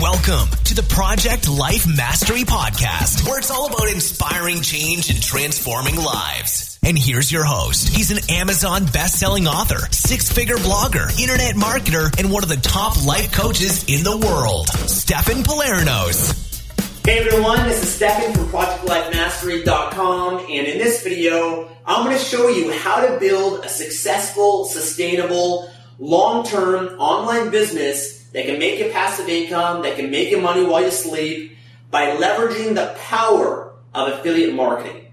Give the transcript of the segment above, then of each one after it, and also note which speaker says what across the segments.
Speaker 1: Welcome to the Project Life Mastery Podcast, where it's all about inspiring change and transforming lives. And here's your host. He's an Amazon best-selling author, six-figure blogger, internet marketer, and one of the top life coaches in the world, Stefan Palernos.
Speaker 2: Hey everyone, this is Stefan from ProjectLifeMastery.com and in this video, I'm going to show you how to build a successful, sustainable, long-term online business that can make you passive income, that can make you money while you sleep by leveraging the power of affiliate marketing.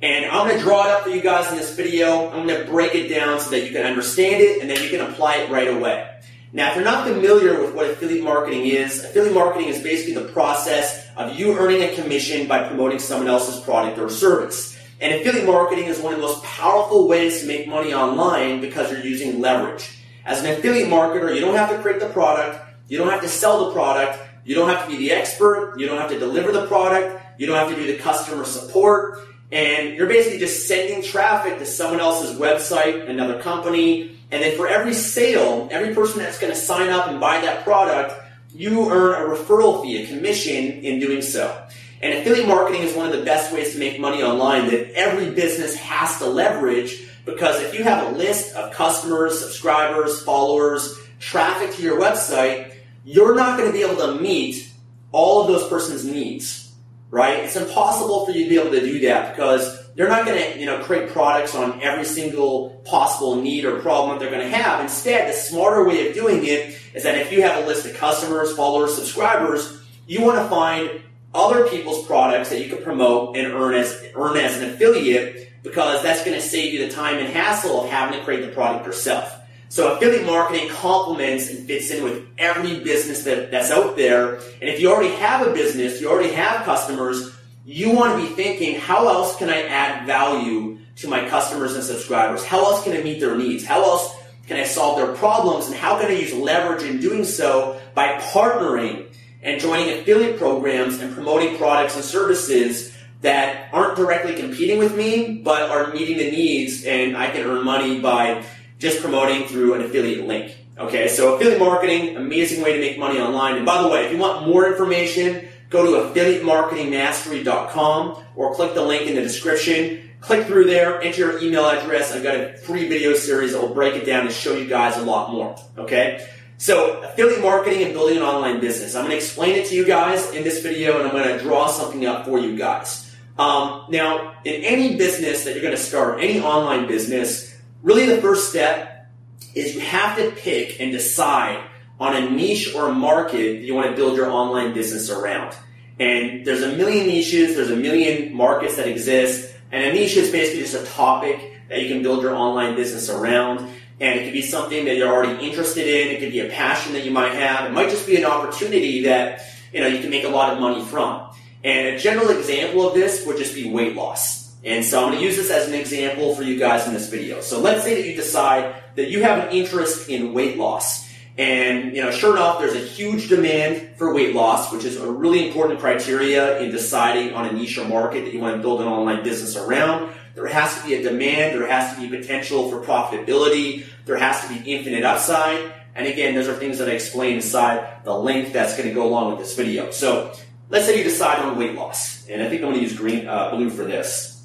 Speaker 2: And I'm going to draw it up for you guys in this video. I'm going to break it down so that you can understand it and then you can apply it right away. Now, if you're not familiar with what affiliate marketing is, affiliate marketing is basically the process of you earning a commission by promoting someone else's product or service. And affiliate marketing is one of the most powerful ways to make money online because you're using leverage. As an affiliate marketer, you don't have to create the product, you don't have to sell the product. You don't have to be the expert. You don't have to deliver the product. You don't have to do the customer support. And you're basically just sending traffic to someone else's website, another company. And then for every sale, every person that's going to sign up and buy that product, you earn a referral fee, a commission in doing so. And affiliate marketing is one of the best ways to make money online that every business has to leverage because if you have a list of customers, subscribers, followers, traffic to your website, you're not going to be able to meet all of those person's needs, right? It's impossible for you to be able to do that because they're not going to, you know, create products on every single possible need or problem they're going to have. Instead, the smarter way of doing it is that if you have a list of customers, followers, subscribers, you want to find other people's products that you can promote and earn as earn as an affiliate because that's going to save you the time and hassle of having to create the product yourself. So affiliate marketing complements and fits in with every business that, that's out there. And if you already have a business, you already have customers, you want to be thinking, how else can I add value to my customers and subscribers? How else can I meet their needs? How else can I solve their problems? And how can I use leverage in doing so by partnering and joining affiliate programs and promoting products and services that aren't directly competing with me, but are meeting the needs and I can earn money by just promoting through an affiliate link. Okay, so affiliate marketing, amazing way to make money online. And by the way, if you want more information, go to affiliatemarketingmastery.com or click the link in the description. Click through there, enter your email address. I've got a free video series that will break it down and show you guys a lot more. Okay? So, affiliate marketing and building an online business. I'm going to explain it to you guys in this video and I'm going to draw something up for you guys. Um, now, in any business that you're going to start, any online business, really the first step is you have to pick and decide on a niche or a market that you want to build your online business around. And there's a million niches, there's a million markets that exist, and a niche is basically just a topic that you can build your online business around. And it could be something that you're already interested in, it could be a passion that you might have, it might just be an opportunity that you know you can make a lot of money from. And a general example of this would just be weight loss. And so I'm going to use this as an example for you guys in this video. So let's say that you decide that you have an interest in weight loss. And, you know, sure enough, there's a huge demand for weight loss, which is a really important criteria in deciding on a niche or market that you want to build an online business around. There has to be a demand, there has to be potential for profitability, there has to be infinite upside. And again, those are things that I explain inside the link that's going to go along with this video. So let's say you decide on weight loss. And I think I'm going to use green, uh, blue for this.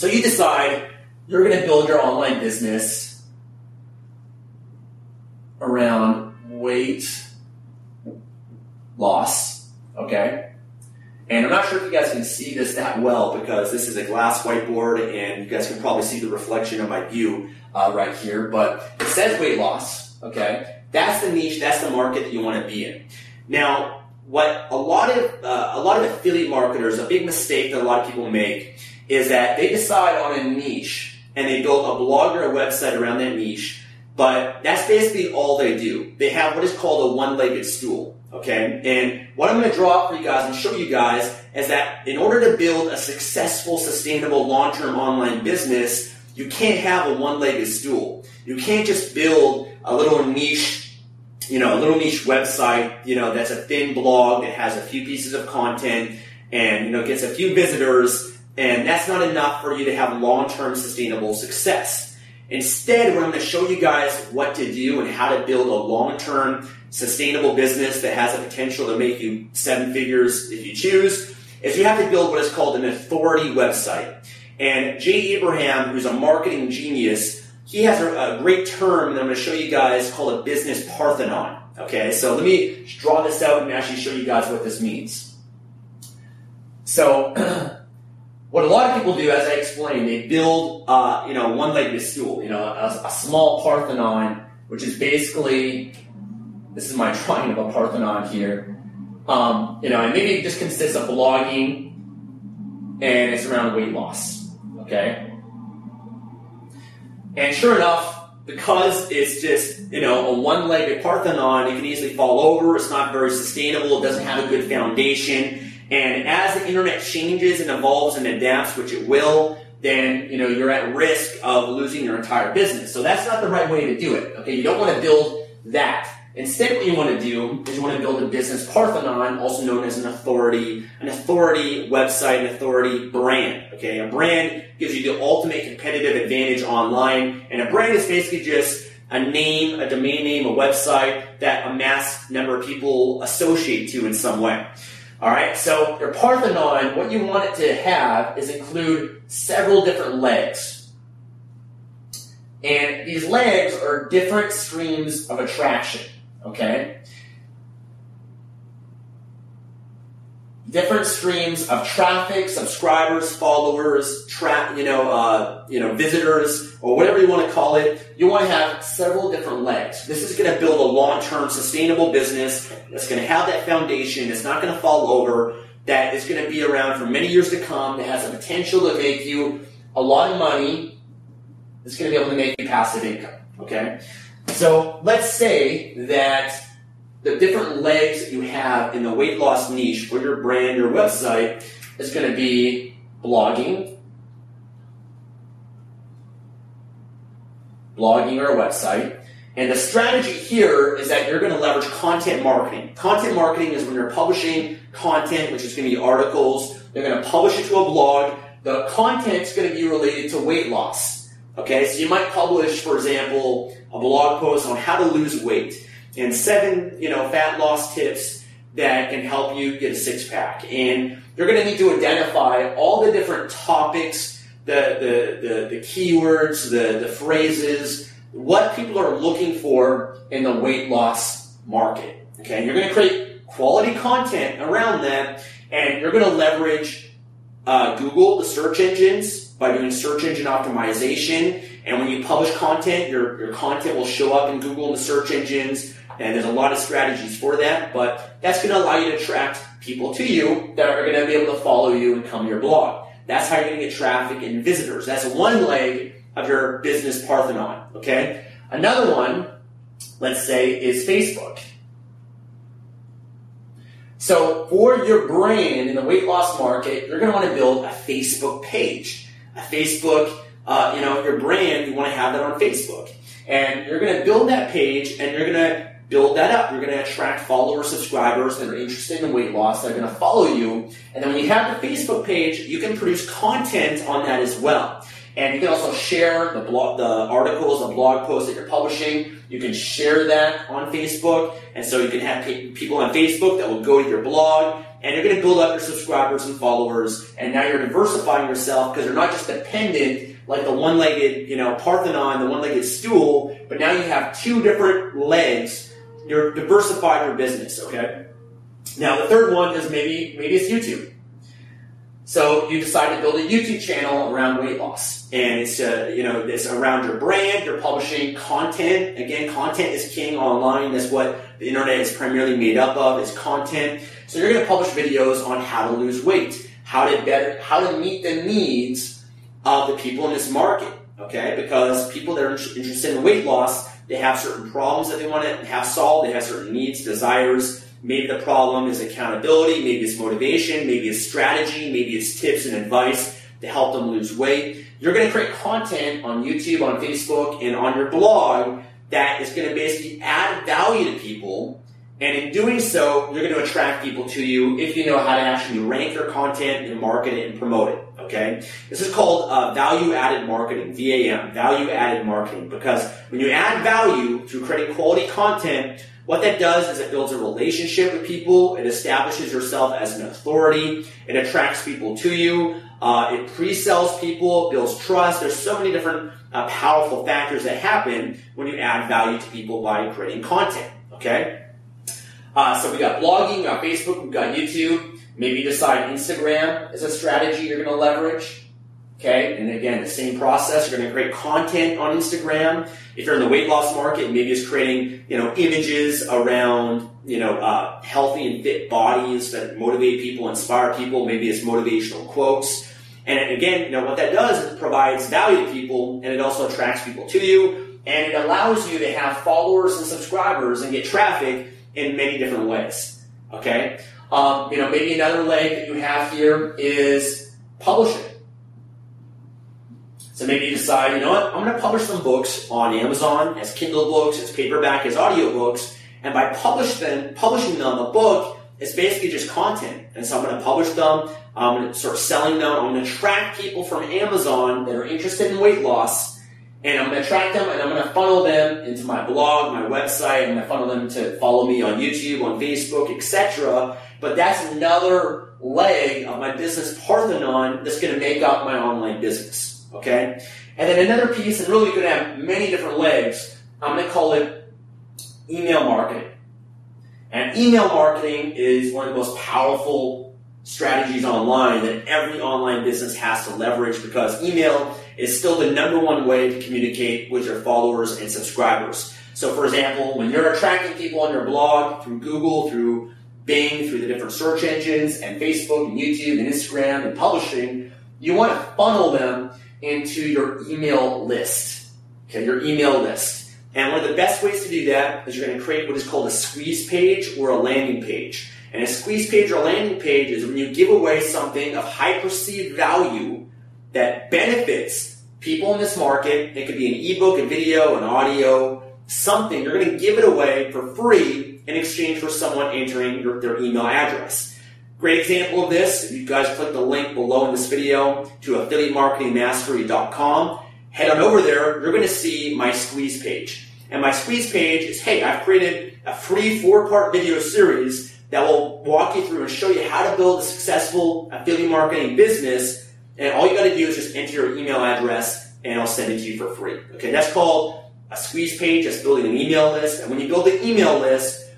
Speaker 2: So you decide you're going to build your online business around weight loss, okay? And I'm not sure if you guys can see this that well because this is a glass whiteboard and you guys can probably see the reflection of my view uh, right here, but it says weight loss, okay? That's the niche, that's the market that you want to be in. Now, what a lot of uh, a lot of affiliate marketers, a big mistake that a lot of people make is that they decide on a niche and they build a blog or a website around that niche, but that's basically all they do. They have what is called a one-legged stool. Okay, and what I'm going to draw up for you guys and show you guys is that in order to build a successful, sustainable, long-term online business, you can't have a one-legged stool. You can't just build a little niche, you know, a little niche website, you know, that's a thin blog that has a few pieces of content and, you know, gets a few visitors and that's not enough for you to have long-term sustainable success. Instead, what I'm going to show you guys what to do and how to build a long-term sustainable business that has the potential to make you seven figures if you choose, is you have to build what is called an authority website. And Jay Abraham, who's a marketing genius, he has a, a great term that I'm going to show you guys called a business parthenon. Okay, so let me draw this out and actually show you guys what this means. So, what a lot of people do, as I explained, they build, uh, you know, one-legged stool, you know, a, a, small Parthenon, which is basically, this is my drawing of a Parthenon here. Um, you know, and maybe it just consists of blogging, and it's around weight loss. Okay, and sure enough, because it's just, you know, a one-legged Parthenon, it can easily fall over. It's not very sustainable. It doesn't have a good foundation. And as the internet changes and evolves and adapts, which it will, then you know you're at risk of losing your entire business. So that's not the right way to do it. Okay, you don't want to build that. Instead, what you want to do is you want to build a business Parthenon, also known as an authority, an authority website, an authority brand. Okay, a brand gives you the ultimate competitive advantage online, and a brand is basically just a name, a domain name, a website that a mass number of people associate to in some way. All right, so your Parthenon, what you want it to have is include several different legs. And these legs are different streams of attraction, okay? different streams of traffic, subscribers, followers, tra- you know, uh, you know, visitors, or whatever you want to call it. You want to have several different legs. This is going to build a long-term, sustainable business that's going to have that foundation. It's not going to fall over. That is going to be around for many years to come. That has the potential to make you a lot of money. It's going to be able to make you passive income. Okay, so let's say that the different legs that you have in the weight loss niche for your brand, your website, is going to be blogging, blogging or a website. And the strategy here is that you're going to leverage content marketing. Content marketing is when you're publishing content, which is going to be articles. They're going to publish it to a blog. The content is going to be related to weight loss. Okay, so you might publish, for example, a blog post on how to lose weight and seven, you know, fat loss tips that can help you get a six pack. And you're going to need to identify all the different topics, the, the, the, the keywords, the, the phrases, what people are looking for in the weight loss market. Okay, you're going to create quality content around that, and you're going to leverage uh, Google, the search engines, by doing search engine optimization. And when you publish content, your, your content will show up in Google and the search engines. And there's a lot of strategies for that, but that's going to allow you to attract people to you that are going to be able to follow you and come to your blog. That's how you're going to get traffic and visitors. That's one leg of your business Parthenon. Okay. Another one, let's say, is Facebook. So for your brand in the weight loss market, you're going to want to build a Facebook page. Facebook, uh, you know, your brand, you want to have that on Facebook. And you're going to build that page and you're going to build that up. You're going to attract followers, subscribers that are interested in weight loss. They're going to follow you. And then when you have the Facebook page, you can produce content on that as well. And you can also share the blog, the articles, the blog posts that you're publishing. You can share that on Facebook. And so you can have people on Facebook that will go to your blog and you're going to build up your subscribers and followers. And now you're diversifying yourself because you're not just dependent like the one-legged, you know, Parthenon, the one-legged stool, but now you have two different legs you're diversifying your business, okay? Now the third one is maybe maybe it's YouTube. So you decide to build a YouTube channel around weight loss, and it's uh, you know it's around your brand. You're publishing content. Again, content is king online. That's what the internet is primarily made up of. Is content. So you're going to publish videos on how to lose weight, how to better, how to meet the needs of the people in this market. Okay, because people that are interested in weight loss they have certain problems that they want to have solved. They have certain needs, desires. Maybe the problem is accountability. Maybe it's motivation. Maybe it's strategy. Maybe it's tips and advice to help them lose weight. You're going to create content on YouTube, on Facebook, and on your blog that is going to basically add value to people. And in doing so, you're going to attract people to you if you know how to actually rank your content and market it and promote it. Okay, this is called uh, value added marketing, VAM, value added marketing, because when you add value through creating quality content, what that does is it builds a relationship with people. It establishes yourself as an authority. It attracts people to you. Uh, it pre-sells people, builds trust. There's so many different uh, powerful factors that happen when you add value to people by creating content. Okay. Uh, so we got blogging, we got Facebook, we got YouTube. Maybe decide Instagram is a strategy you're going to leverage. Okay, and again, the same process. You're going to create content on Instagram. If you're in the weight loss market, maybe it's creating, you know, images around, you know, uh, healthy and fit bodies that motivate people, inspire people. Maybe it's motivational quotes. And again, you know, what that does is it provides value to people, and it also attracts people to you, and it allows you to have followers and subscribers and get traffic in many different ways. Okay, um, you know, maybe another leg that you have here is publishing. So maybe you decide, you know what, I'm going to publish some books on Amazon as Kindle books, as paperback, as audiobooks, and by publish them, publishing them, a book is basically just content. And so I'm going to publish them, I'm going to start selling them, I'm going to attract people from Amazon that are interested in weight loss, and I'm going to track them and I'm going to funnel them into my blog, my website, and I'm going to funnel them to follow me on YouTube, on Facebook, etc. But that's another leg of my business Parthenon that's going to make up my online business. Okay? And then another piece, and really going to have many different legs, I'm going to call it email marketing. And email marketing is one of the most powerful strategies online that every online business has to leverage because email is still the number one way to communicate with your followers and subscribers. So, for example, when you're attracting people on your blog through Google, through Bing, through the different search engines, and Facebook, and YouTube, and Instagram, and publishing, you want to funnel them into your email list. Okay, your email list. And one of the best ways to do that is you're going to create what is called a squeeze page or a landing page. And a squeeze page or a landing page is when you give away something of high perceived value that benefits people in this market. It could be an ebook, a video, an audio, something. You're going to give it away for free in exchange for someone entering your, their email address. Great example of this, you guys click the link below in this video to affiliatemarketingmastery.com, head on over there, you're going to see my squeeze page. And my squeeze page is, hey, I've created a free four-part video series that will walk you through and show you how to build a successful affiliate marketing business. And all you got to do is just enter your email address and I'll send it to you for free. Okay, that's called a squeeze page. That's building an email list. And when you build an email list,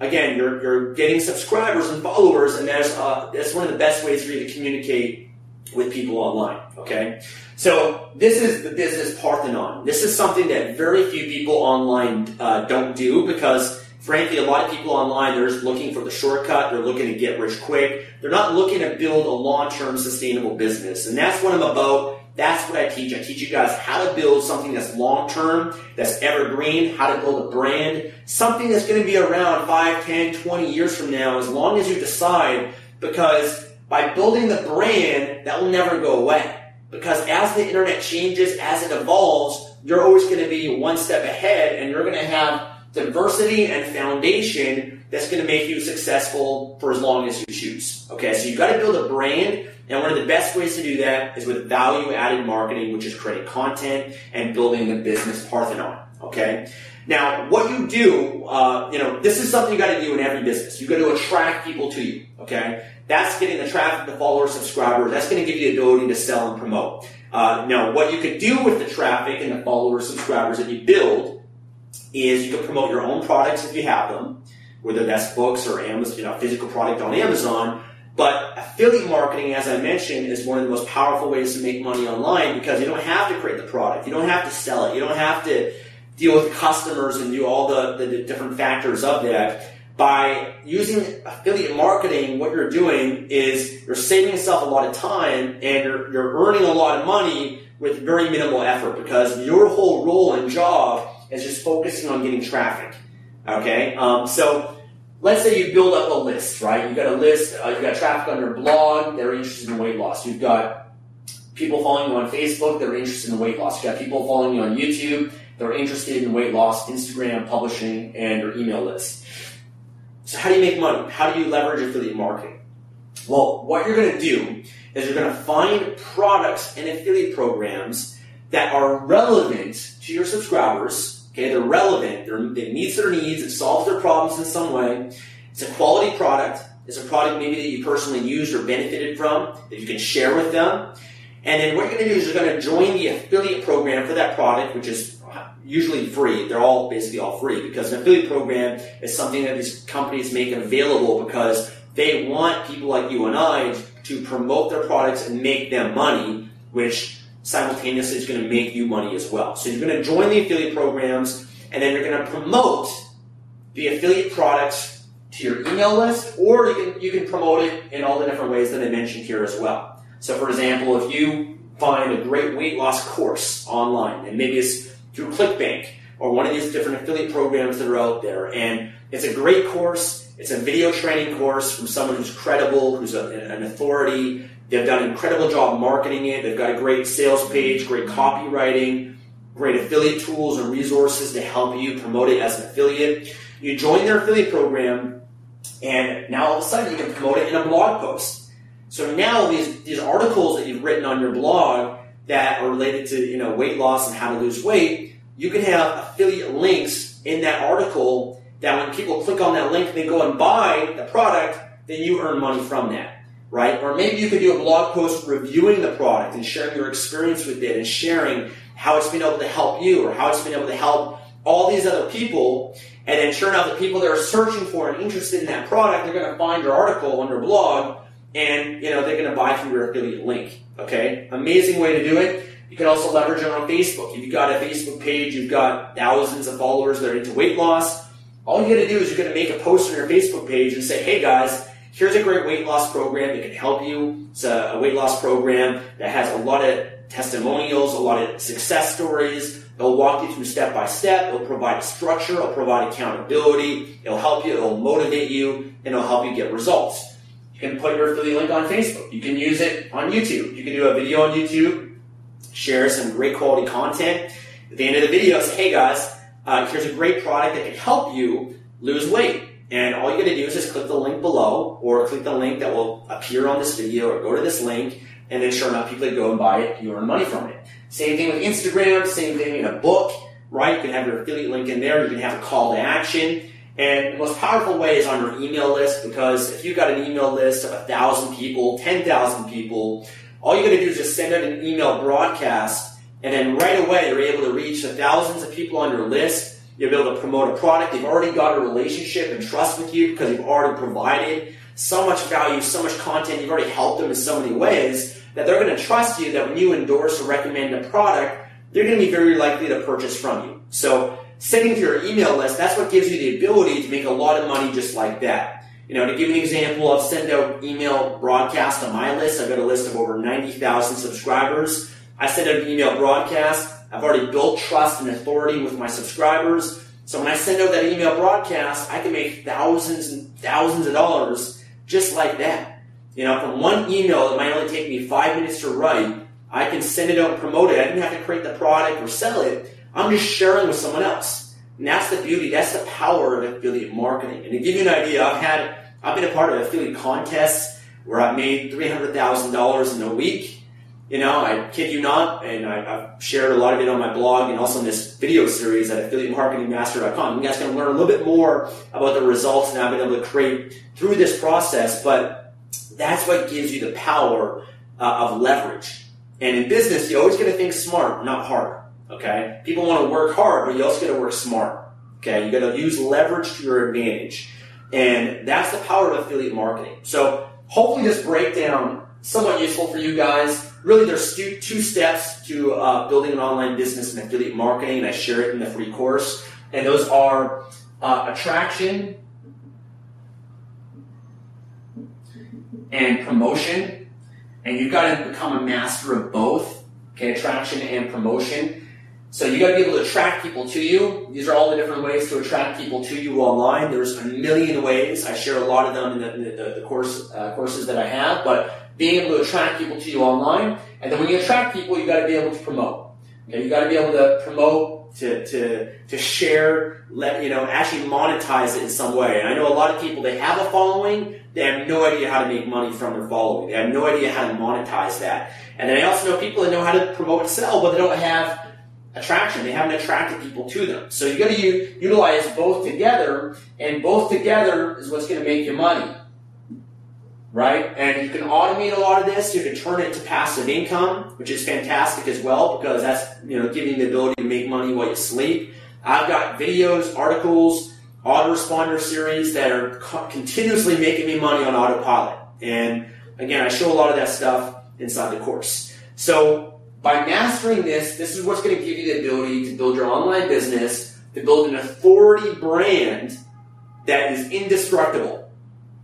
Speaker 2: again, you're, you're getting subscribers and followers, and that's, uh, that's one of the best ways for you to communicate with people online. Okay? So this is the business Parthenon. This is something that very few people online uh, don't do because frankly, a lot of people online, they're just looking for the shortcut. They're looking to get rich quick. They're not looking to build a long-term sustainable business. And that's what I'm about. That's what I teach. I teach you guys how to build something that's long term, that's evergreen, how to build a brand, something that's going to be around 5, 10, 20 years from now, as long as you decide, because by building the brand, that will never go away. Because as the internet changes, as it evolves, you're always going to be one step ahead and you're going to have diversity and foundation that's going to make you successful for as long as you choose. Okay, so you've got to build a brand and one of the best ways to do that is with value added marketing, which is creating content and building the business Parthenon. Okay. Now, what you do, uh, you know, this is something you got to do in every business. You got to attract people to you. Okay. That's getting the traffic, the followers, subscribers. That's going to give you the ability to sell and promote. Uh, now, what you could do with the traffic and the followers, subscribers that you build is you can promote your own products if you have them, whether that's books or Amazon, you know, physical product on Amazon, but affiliate marketing, as I mentioned, is one of the most powerful ways to make money online because you don't have to create the product. You don't have to sell it. You don't have to deal with customers and do all the, the, the different factors of that. By using affiliate marketing, what you're doing is you're saving yourself a lot of time and you're, you're earning a lot of money with very minimal effort because your whole role and job is just focusing on getting traffic. Okay? Um, so let's say you build up a list, right? You've got a list, uh, you've got traffic on your blog, they're interested in weight loss. You've got people following you on Facebook, they're interested in weight loss. You've got people following you on YouTube, they're interested in weight loss, Instagram, publishing, and your email list. So how do you make money? How do you leverage affiliate marketing? Well, what you're going to do is you're going to find products and affiliate programs that are relevant to your subscribers. Okay, they're relevant. They're, it meets their needs. It solves their problems in some way. It's a quality product. It's a product maybe that you personally used or benefited from that you can share with them. And then what you're going to do is you're going to join the affiliate program for that product, which is usually free. They're all basically all free because an affiliate program is something that these companies make available because they want people like you and I to promote their products and make them money, which simultaneously is going to make you money as well. So you're going to join the affiliate programs and then you're going to promote the affiliate products to your email list or you can, you can promote it in all the different ways that I mentioned here as well. So for example, if you find a great weight loss course online and maybe it's through ClickBank or one of these different affiliate programs that are out there and it's a great course it's a video training course from someone who's credible, who's a, an authority. They've done an incredible job marketing it. They've got a great sales page, great copywriting, great affiliate tools and resources to help you promote it as an affiliate. You join their affiliate program, and now all of a sudden you can promote it in a blog post. So now these, these articles that you've written on your blog that are related to you know weight loss and how to lose weight, you can have affiliate links in that article that when people click on that link, they go and buy the product, then you earn money from that, right? Or maybe you could do a blog post reviewing the product and sharing your experience with it and sharing how it's been able to help you or how it's been able to help all these other people. And then sure enough, the people that are searching for and interested in that product, they're going to find your article on your blog and, you know, they're going to buy through your affiliate link. Okay? Amazing way to do it. You can also leverage it on Facebook. If you've got a Facebook page, you've got thousands of followers that are into weight loss, all you got to do is you're going to make a post on your Facebook page and say, hey guys, here's a great weight loss program that can help you. It's a, weight loss program that has a lot of testimonials, a lot of success stories. It'll walk you through step by step. It'll provide a structure. It'll provide accountability. It'll help you. It'll motivate you. And it'll help you get results. You can put your affiliate link on Facebook. You can use it on YouTube. You can do a video on YouTube, share some great quality content. At the end of the video, say, hey guys, uh, here's a great product that can help you lose weight. And all you gotta do is just click the link below or click the link that will appear on this video or go to this link and then sure enough people that go and buy it, you earn money from it. Same thing with Instagram, same thing in a book, right? You can have your affiliate link in there, you can have a call to action. And the most powerful way is on your email list because if you've got an email list of a thousand people, ten thousand people, all you gotta do is just send out an email broadcast and then right away, you're able to reach the thousands of people on your list. You're able to promote a product. They've already got a relationship and trust with you because you've already provided so much value, so much content. You've already helped them in so many ways that they're going to trust you that when you endorse or recommend a product, they're going to be very likely to purchase from you. So sending to your email list, that's what gives you the ability to make a lot of money just like that. You know, to give an example, I've sent out email broadcast on my list. I've got a list of over 90,000 subscribers. I send out an email broadcast. I've already built trust and authority with my subscribers. So when I send out that email broadcast, I can make thousands and thousands of dollars just like that. You know, from one email that might only take me five minutes to write, I can send it out and promote it. I didn't have to create the product or sell it. I'm just sharing with someone else. And that's the beauty, that's the power of affiliate marketing. And to give you an idea, I've had, I've been a part of affiliate contests where I've made $300,000 in a week you know, I kid you not, and I, have shared a lot of it on my blog and also in this video series at affiliatemarketingmaster.com. You guys can learn a little bit more about the results that I've been able to create through this process, but that's what gives you the power uh, of leverage. And in business, you always got to think smart, not hard. Okay? People want to work hard, but you also got to work smart. Okay? You got to use leverage to your advantage. And that's the power of affiliate marketing. So hopefully this breakdown somewhat useful for you guys really there's two, two steps to uh, building an online business and affiliate marketing, and I share it in the free course. And those are uh, attraction and promotion. And you've got to become a master of both, okay, attraction and promotion. So you got to be able to attract people to you. These are all the different ways to attract people to you online. There's a million ways. I share a lot of them in the, in the, the course uh, courses that I have, but being able to attract people to you online. And then when you attract people, you got to be able to promote. Okay, you got to be able to promote to, to, to share, let, you know, actually monetize it in some way. And I know a lot of people, they have a following, they have no idea how to make money from their following. They have no idea how to monetize that. And then I also know people that know how to promote and sell, but they don't have attraction. They haven't attracted people to them. So you got to utilize both together, and both together is what's going to make you money. Right? And you can automate a lot of this. You can turn it into passive income, which is fantastic as well because that's, you know, giving the ability to make money while you sleep. I've got videos, articles, autoresponder series that are continuously making me money on autopilot. And again, I show a lot of that stuff inside the course. So by mastering this, this is what's going to give you the ability to build your online business, to build an authority brand that is indestructible.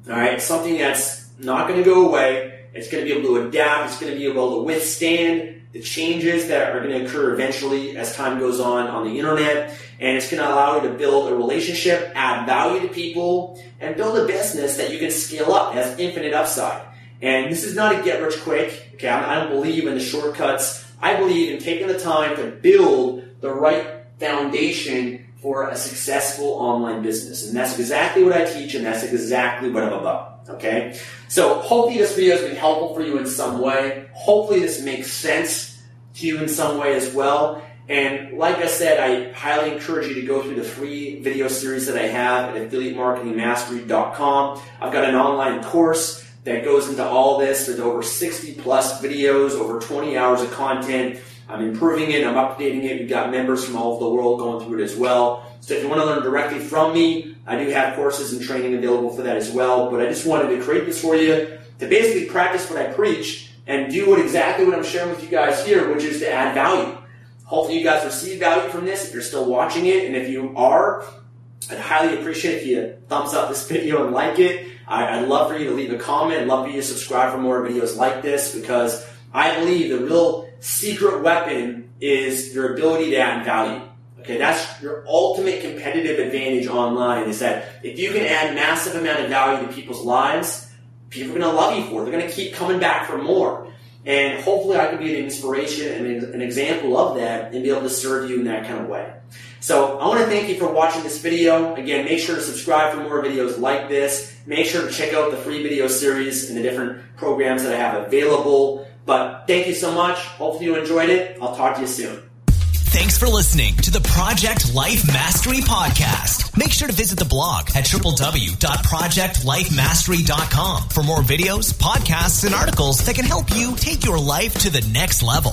Speaker 2: All right, something that's not going to go away. It's going to be able to adapt. It's going to be able to withstand the changes that are going to occur eventually as time goes on on the internet. And it's going to allow you to build a relationship, add value to people, and build a business that you can scale up. It has infinite upside. And this is not a get rich quick. Okay, I don't believe in the shortcuts. I believe in taking the time to build the right foundation for a successful online business. And that's exactly what I teach, and that's exactly what I'm about. Okay? So hopefully this video has been helpful for you in some way. Hopefully this makes sense to you in some way as well. And like I said, I highly encourage you to go through the free video series that I have at affiliatemarketingmastery.com. I've got an online course that goes into all this. There's over 60 plus videos, over 20 hours of content. I'm improving it, I'm updating it. We've got members from all over the world going through it as well. So if you want to learn directly from me, I do have courses and training available for that as well. But I just wanted to create this for you to basically practice what I preach and do what exactly what I'm sharing with you guys here, which is to add value. Hopefully you guys receive value from this if you're still watching it. And if you are, I'd highly appreciate if you thumbs up this video and like it. I, would love for you to leave a comment. I'd love for you to subscribe for more videos like this because I believe the real secret weapon is your ability to add value. Okay, that's your ultimate competitive advantage online is that if you can add massive amount of value to people's lives, people are going to love you for it. They're going to keep coming back for more. And hopefully I can be an inspiration and an example of that and be able to serve you in that kind of way. So I want to thank you for watching this video. Again, make sure to subscribe for more videos like this. Make sure to check out the free video series and the different programs that I have available. But thank you so much. Hopefully you enjoyed it. I'll talk to you soon.
Speaker 1: Thanks for listening to the Project Life Mastery Podcast. Make sure to visit the blog at www.projectlifemastery.com for more videos, podcasts, and articles that can help you take your life to the next level.